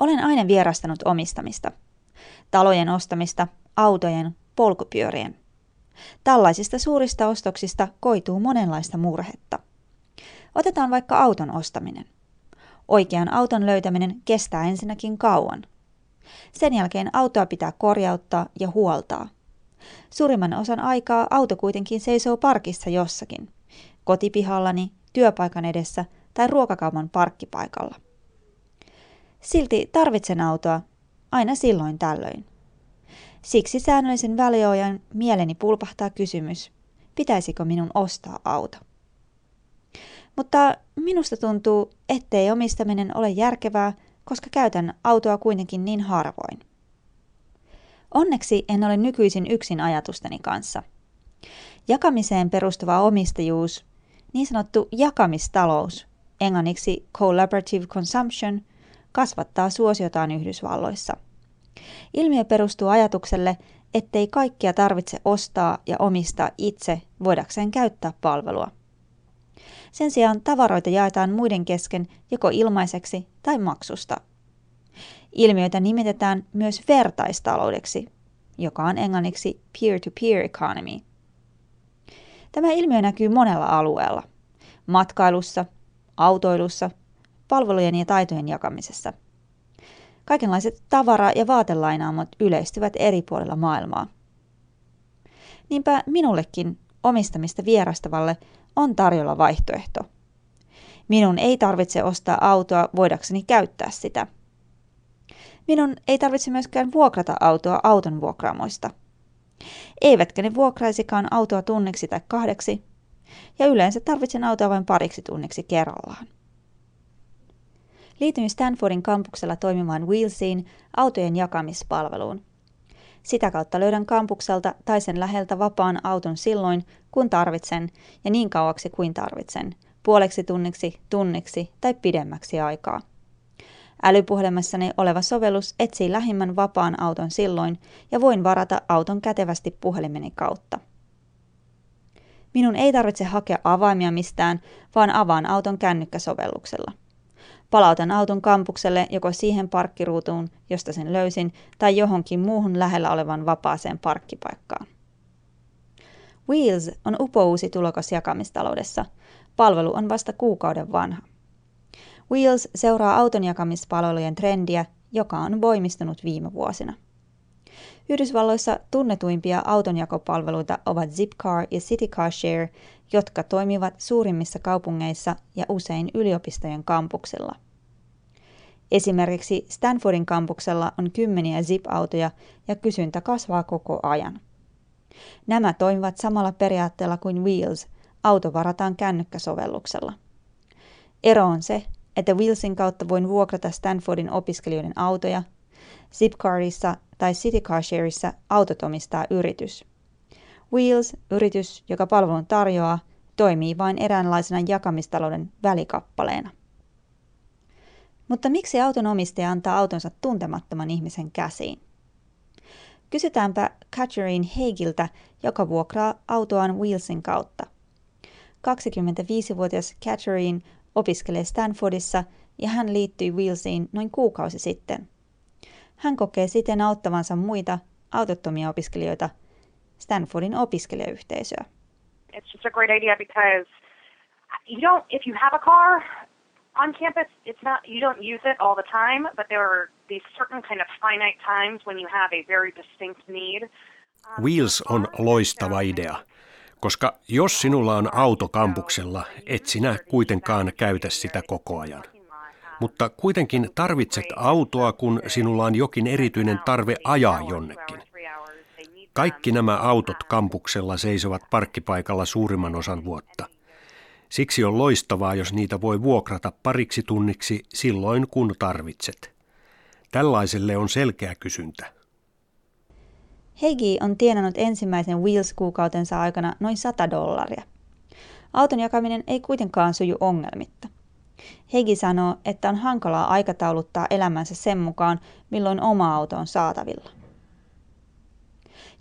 Olen aina vierastanut omistamista. Talojen ostamista, autojen, polkupyörien. Tällaisista suurista ostoksista koituu monenlaista murhetta. Otetaan vaikka auton ostaminen. Oikean auton löytäminen kestää ensinnäkin kauan. Sen jälkeen autoa pitää korjauttaa ja huoltaa. Suurimman osan aikaa auto kuitenkin seisoo parkissa jossakin. Kotipihallani, työpaikan edessä tai ruokakaupan parkkipaikalla. Silti tarvitsen autoa aina silloin tällöin. Siksi säännöllisen väliajan mieleni pulpahtaa kysymys, pitäisikö minun ostaa auto. Mutta minusta tuntuu, ettei omistaminen ole järkevää, koska käytän autoa kuitenkin niin harvoin. Onneksi en ole nykyisin yksin ajatusteni kanssa. Jakamiseen perustuva omistajuus, niin sanottu jakamistalous, englanniksi collaborative consumption, kasvattaa suosiotaan Yhdysvalloissa. Ilmiö perustuu ajatukselle, ettei kaikkia tarvitse ostaa ja omistaa itse voidakseen käyttää palvelua. Sen sijaan tavaroita jaetaan muiden kesken joko ilmaiseksi tai maksusta. Ilmiöitä nimitetään myös vertaistaloudeksi, joka on englanniksi peer-to-peer economy. Tämä ilmiö näkyy monella alueella. Matkailussa, autoilussa, palvelujen ja taitojen jakamisessa. Kaikenlaiset tavara- ja vaatelainaamot yleistyvät eri puolilla maailmaa. Niinpä minullekin omistamista vierastavalle on tarjolla vaihtoehto. Minun ei tarvitse ostaa autoa voidakseni käyttää sitä. Minun ei tarvitse myöskään vuokrata autoa auton vuokraamoista. Eivätkä ne vuokraisikaan autoa tunniksi tai kahdeksi, ja yleensä tarvitsen autoa vain pariksi tunniksi kerrallaan. Liityin Stanfordin kampuksella toimimaan Wheelsiin autojen jakamispalveluun. Sitä kautta löydän kampukselta tai sen läheltä vapaan auton silloin, kun tarvitsen ja niin kauaksi kuin tarvitsen, puoleksi tunniksi, tunniksi tai pidemmäksi aikaa. Älypuhelimessani oleva sovellus etsii lähimmän vapaan auton silloin ja voin varata auton kätevästi puhelimeni kautta. Minun ei tarvitse hakea avaimia mistään, vaan avaan auton kännykkäsovelluksella. Palautan auton kampukselle joko siihen parkkiruutuun, josta sen löysin, tai johonkin muuhun lähellä olevan vapaaseen parkkipaikkaan. Wheels on upouusi tulokas jakamistaloudessa. Palvelu on vasta kuukauden vanha. Wheels seuraa auton jakamispalvelujen trendiä, joka on voimistunut viime vuosina. Yhdysvalloissa tunnetuimpia autonjakopalveluita ovat Zipcar ja City Car Share, jotka toimivat suurimmissa kaupungeissa ja usein yliopistojen kampuksilla. Esimerkiksi Stanfordin kampuksella on kymmeniä Zip-autoja ja kysyntä kasvaa koko ajan. Nämä toimivat samalla periaatteella kuin Wheels, auto varataan kännykkäsovelluksella. Ero on se, että Wheelsin kautta voin vuokrata Stanfordin opiskelijoiden autoja, Zipcarissa tai City Car Shareissa autot omistaa yritys. Wheels, yritys, joka palvelun tarjoaa, toimii vain eräänlaisena jakamistalouden välikappaleena. Mutta miksi auton omistaja antaa autonsa tuntemattoman ihmisen käsiin? Kysytäänpä Catherine Heigiltä, joka vuokraa autoaan Wheelsin kautta. 25-vuotias Catherine opiskelee Stanfordissa ja hän liittyi Wheelsiin noin kuukausi sitten. Hän kokee siten auttavansa muita autottomia opiskelijoita Stanfordin opiskelijayhteisöä. It's just a great idea because you don't, if you have a car on campus, it's not, you don't use it all the time, but there are these certain kind of finite times when you have a very distinct need. Wheels on loistava idea, koska jos sinulla on auto kampuksella, et sinä kuitenkaan käytä sitä koko ajan. Mutta kuitenkin tarvitset autoa, kun sinulla on jokin erityinen tarve ajaa jonnekin. Kaikki nämä autot kampuksella seisovat parkkipaikalla suurimman osan vuotta. Siksi on loistavaa, jos niitä voi vuokrata pariksi tunniksi silloin, kun tarvitset. Tällaiselle on selkeä kysyntä. Heigi on tienannut ensimmäisen Wheels-kuukautensa aikana noin 100 dollaria. Auton jakaminen ei kuitenkaan suju ongelmitta. Heigi sanoo, että on hankalaa aikatauluttaa elämänsä sen mukaan, milloin oma auto on saatavilla.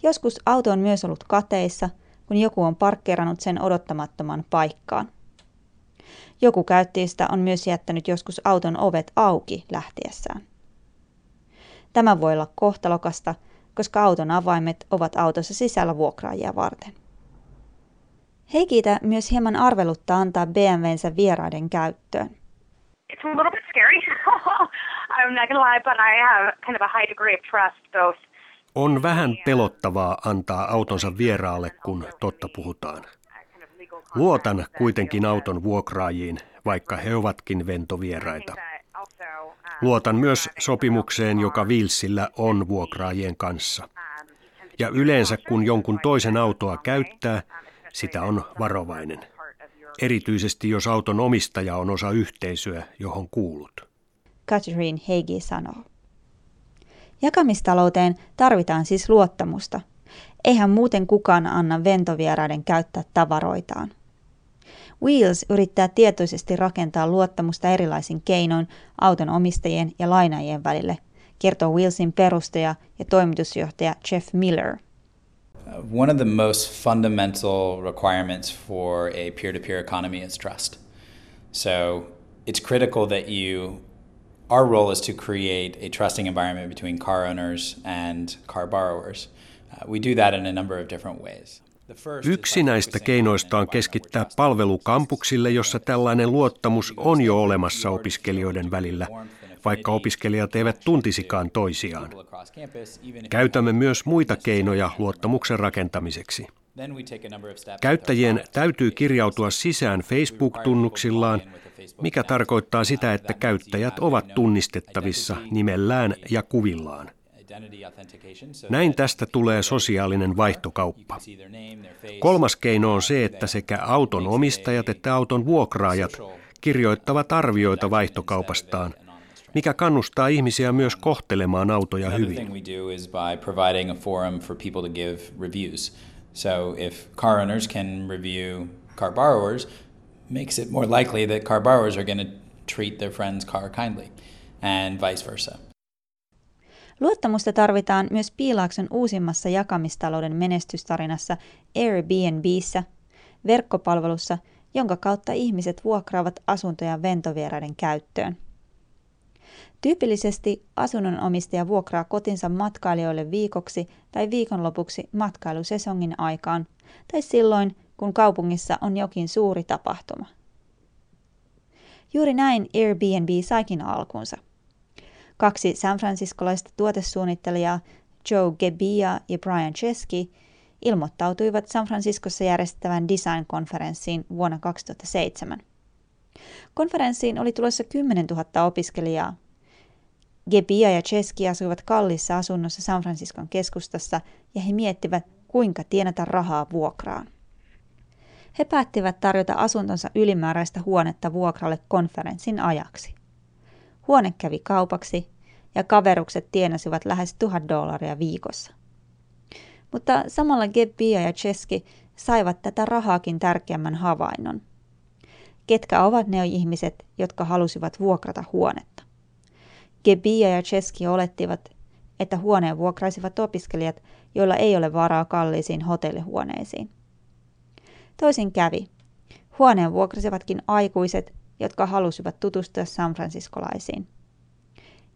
Joskus auto on myös ollut kateissa, kun joku on parkkeerannut sen odottamattoman paikkaan. Joku käyttäjistä on myös jättänyt joskus auton ovet auki lähtiessään. Tämä voi olla kohtalokasta, koska auton avaimet ovat autossa sisällä vuokraajia varten. Heikitä myös hieman arvelutta antaa BMWnsä vieraiden käyttöön. It's a little bit scary. I'm not gonna lie, but I have kind of a high degree of trust both on vähän pelottavaa antaa autonsa vieraalle, kun totta puhutaan. Luotan kuitenkin auton vuokraajiin, vaikka he ovatkin ventovieraita. Luotan myös sopimukseen, joka Vilsillä on vuokraajien kanssa. Ja yleensä kun jonkun toisen autoa käyttää, sitä on varovainen. Erityisesti jos auton omistaja on osa yhteisöä, johon kuulut. Catherine Heigi sanoo. Jakamistalouteen tarvitaan siis luottamusta. Eihän muuten kukaan anna ventovieraiden käyttää tavaroitaan. Wheels yrittää tietoisesti rakentaa luottamusta erilaisin keinoin auton omistajien ja lainajien välille, kertoo Wheelsin perustaja ja toimitusjohtaja Jeff Miller. One of the most fundamental requirements for a peer-to-peer economy is trust. So it's critical that you our role is to create a trusting environment between car owners and car borrowers. Uh, we do that in a number of different ways. Yksi näistä keinoista on keskittää palvelu kampuksille, jossa tällainen luottamus on jo olemassa opiskelijoiden välillä, vaikka opiskelijat eivät tuntisikaan toisiaan. Käytämme myös muita keinoja luottamuksen rakentamiseksi. Käyttäjien täytyy kirjautua sisään Facebook-tunnuksillaan, mikä tarkoittaa sitä, että käyttäjät ovat tunnistettavissa nimellään ja kuvillaan. Näin tästä tulee sosiaalinen vaihtokauppa. Kolmas keino on se, että sekä auton omistajat että auton vuokraajat kirjoittavat arvioita vaihtokaupastaan, mikä kannustaa ihmisiä myös kohtelemaan autoja hyvin. So if car owners can review car borrowers, makes it more likely that car borrowers are going to treat their friend's car kindly and vice versa. Luottamusta tarvitaan myös Piilaakson uusimmassa jakamistalouden menestystarinassa Airbnbissä, verkkopalvelussa, jonka kautta ihmiset vuokraavat asuntoja ventovieraiden käyttöön. Tyypillisesti asunnonomistaja vuokraa kotinsa matkailijoille viikoksi tai viikonlopuksi matkailusesongin aikaan tai silloin, kun kaupungissa on jokin suuri tapahtuma. Juuri näin Airbnb saikin alkunsa. Kaksi San Franciscolaista tuotesuunnittelijaa, Joe Gebbia ja Brian Chesky, ilmoittautuivat San Franciscossa järjestettävän design-konferenssiin vuonna 2007. Konferenssiin oli tulossa 10 000 opiskelijaa, Gebia ja Cheski asuivat kallissa asunnossa San Franciscon keskustassa ja he miettivät, kuinka tienata rahaa vuokraan. He päättivät tarjota asuntonsa ylimääräistä huonetta vuokralle konferenssin ajaksi. Huone kävi kaupaksi ja kaverukset tienasivat lähes tuhat dollaria viikossa. Mutta samalla Gebbia ja Cheski saivat tätä rahaakin tärkeämmän havainnon. Ketkä ovat ne ihmiset, jotka halusivat vuokrata huonetta? Gebia ja Cheski olettivat, että huoneen vuokraisivat opiskelijat, joilla ei ole varaa kalliisiin hotellihuoneisiin. Toisin kävi. Huoneen vuokrasivatkin aikuiset, jotka halusivat tutustua San Franciscolaisiin.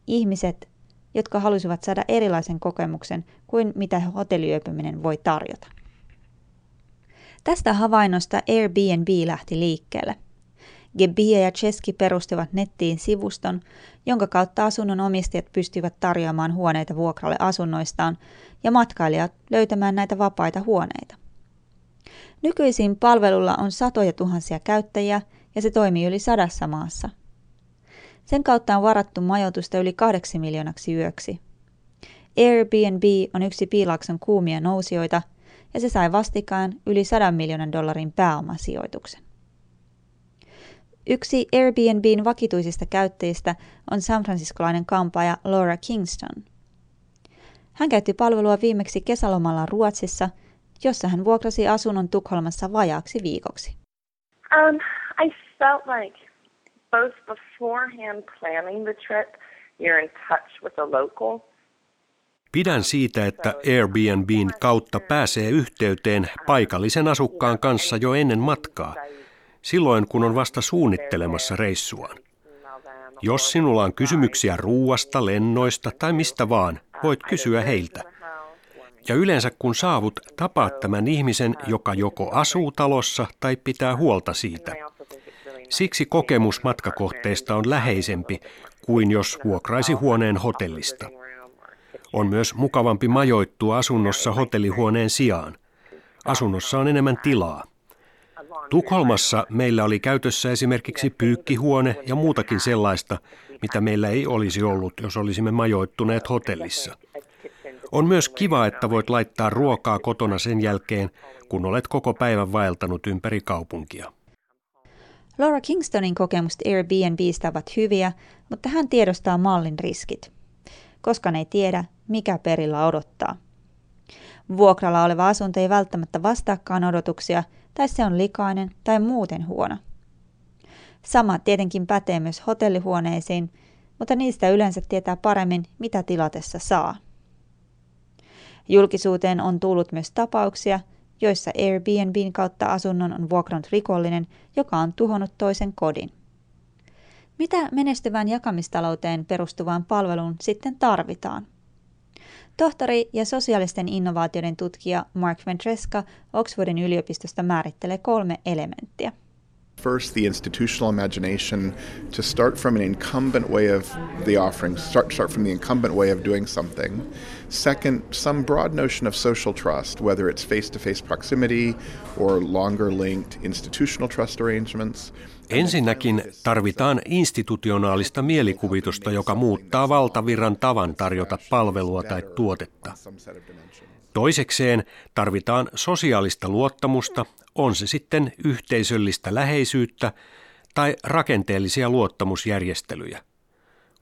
Ihmiset, jotka halusivat saada erilaisen kokemuksen kuin mitä hotelliyöpyminen voi tarjota. Tästä havainnosta Airbnb lähti liikkeelle – Gebia ja Cheski perustivat nettiin sivuston, jonka kautta asunnon omistajat pystyvät tarjoamaan huoneita vuokralle asunnoistaan ja matkailijat löytämään näitä vapaita huoneita. Nykyisin palvelulla on satoja tuhansia käyttäjiä ja se toimii yli sadassa maassa. Sen kautta on varattu majoitusta yli kahdeksi miljoonaksi yöksi. Airbnb on yksi Piilakson kuumia nousijoita ja se sai vastikään yli 100 miljoonan dollarin pääomasijoituksen. Yksi Airbnbin vakituisista käyttäjistä on San Franciscolainen kampaaja Laura Kingston. Hän käytti palvelua viimeksi kesälomalla Ruotsissa, jossa hän vuokrasi asunnon Tukholmassa vajaaksi viikoksi. Um, I felt like both beforehand planning the trip, you're in touch with the local. Pidän siitä, että Airbnbin kautta pääsee yhteyteen paikallisen asukkaan kanssa jo ennen matkaa – silloin kun on vasta suunnittelemassa reissuaan. Jos sinulla on kysymyksiä ruuasta, lennoista tai mistä vaan, voit kysyä heiltä. Ja yleensä kun saavut, tapaat tämän ihmisen, joka joko asuu talossa tai pitää huolta siitä. Siksi kokemus matkakohteesta on läheisempi kuin jos vuokraisi huoneen hotellista. On myös mukavampi majoittua asunnossa hotellihuoneen sijaan. Asunnossa on enemmän tilaa. Tukholmassa meillä oli käytössä esimerkiksi pyykkihuone ja muutakin sellaista, mitä meillä ei olisi ollut, jos olisimme majoittuneet hotellissa. On myös kiva, että voit laittaa ruokaa kotona sen jälkeen, kun olet koko päivän vaeltanut ympäri kaupunkia. Laura Kingstonin kokemukset Airbnbistä ovat hyviä, mutta hän tiedostaa mallin riskit, koska ei tiedä, mikä perillä odottaa. Vuokralla oleva asunto ei välttämättä vastaakaan odotuksia, tai se on likainen tai muuten huono. Sama tietenkin pätee myös hotellihuoneisiin, mutta niistä yleensä tietää paremmin, mitä tilatessa saa. Julkisuuteen on tullut myös tapauksia, joissa Airbnbin kautta asunnon on vuokrannut rikollinen, joka on tuhonnut toisen kodin. Mitä menestyvään jakamistalouteen perustuvaan palveluun sitten tarvitaan? Tohtori ja sosiaalisten innovaatioiden tutkija Mark Ventreska Oxfordin yliopistosta määrittelee kolme elementtiä. First, the institutional imagination to start from an incumbent way of the offering, start, start from the incumbent way of doing something. Second, some broad notion of social trust, whether it's face to face proximity or longer linked institutional trust arrangements. Ensinnäkin tarvitaan institutionaalista mielikuvitusta, joka muuttaa valtavirran tavan tarjota palvelua tai tuotetta. Toisekseen tarvitaan sosiaalista luottamusta, on se sitten yhteisöllistä läheisyyttä tai rakenteellisia luottamusjärjestelyjä.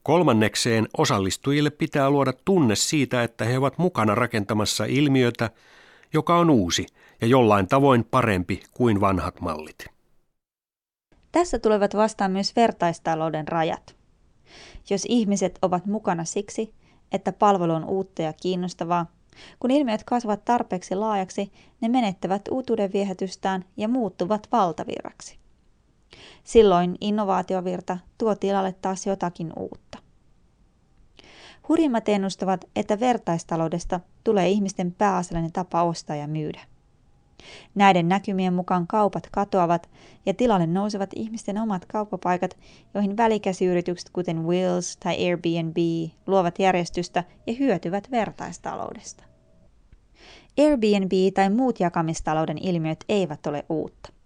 Kolmannekseen osallistujille pitää luoda tunne siitä, että he ovat mukana rakentamassa ilmiötä, joka on uusi ja jollain tavoin parempi kuin vanhat mallit. Tässä tulevat vastaan myös vertaistalouden rajat. Jos ihmiset ovat mukana siksi, että palvelu on uutta ja kiinnostavaa, kun ilmiöt kasvavat tarpeeksi laajaksi, ne menettävät uutuuden viehätystään ja muuttuvat valtavirraksi. Silloin innovaatiovirta tuo tilalle taas jotakin uutta. Hurjimmat ennustavat, että vertaistaloudesta tulee ihmisten pääasiallinen tapa ostaa ja myydä. Näiden näkymien mukaan kaupat katoavat ja tilalle nousevat ihmisten omat kauppapaikat, joihin välikäsiyritykset kuten Wills tai Airbnb luovat järjestystä ja hyötyvät vertaistaloudesta. Airbnb tai muut jakamistalouden ilmiöt eivät ole uutta.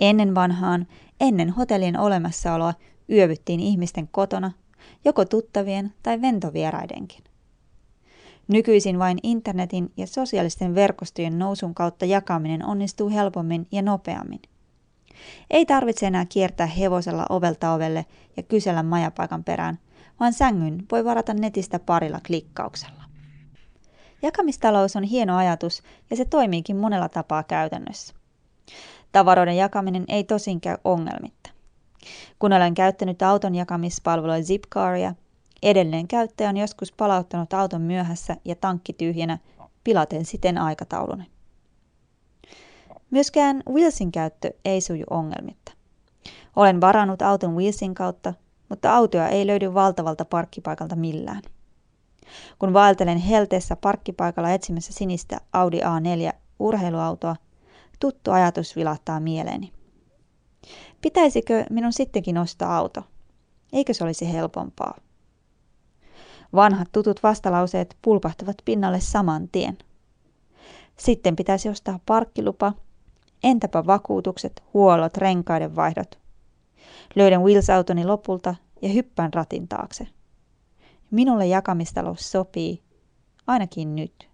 Ennen vanhaan, ennen hotellien olemassaoloa, yövyttiin ihmisten kotona, joko tuttavien tai ventovieraidenkin. Nykyisin vain internetin ja sosiaalisten verkostojen nousun kautta jakaminen onnistuu helpommin ja nopeammin. Ei tarvitse enää kiertää hevosella ovelta ovelle ja kysellä majapaikan perään, vaan sängyn voi varata netistä parilla klikkauksella. Jakamistalous on hieno ajatus ja se toimiikin monella tapaa käytännössä. Tavaroiden jakaminen ei tosin käy ongelmitta. Kun olen käyttänyt auton jakamispalvelua Zipcaria, Edelleen käyttäjä on joskus palauttanut auton myöhässä ja tankki tyhjänä, pilaten siten aikataulun. Myöskään Wheelsin käyttö ei suju ongelmitta. Olen varannut auton Wheelsin kautta, mutta autoja ei löydy valtavalta parkkipaikalta millään. Kun vaeltelen helteessä parkkipaikalla etsimässä sinistä Audi A4 urheiluautoa, tuttu ajatus vilahtaa mieleeni. Pitäisikö minun sittenkin ostaa auto? Eikö se olisi helpompaa? Vanhat tutut vastalauseet pulpahtavat pinnalle saman tien. Sitten pitäisi ostaa parkkilupa. Entäpä vakuutukset, huollot, renkaiden vaihdot? Löydän Wills-autoni lopulta ja hyppään ratin taakse. Minulle jakamistalous sopii, ainakin nyt.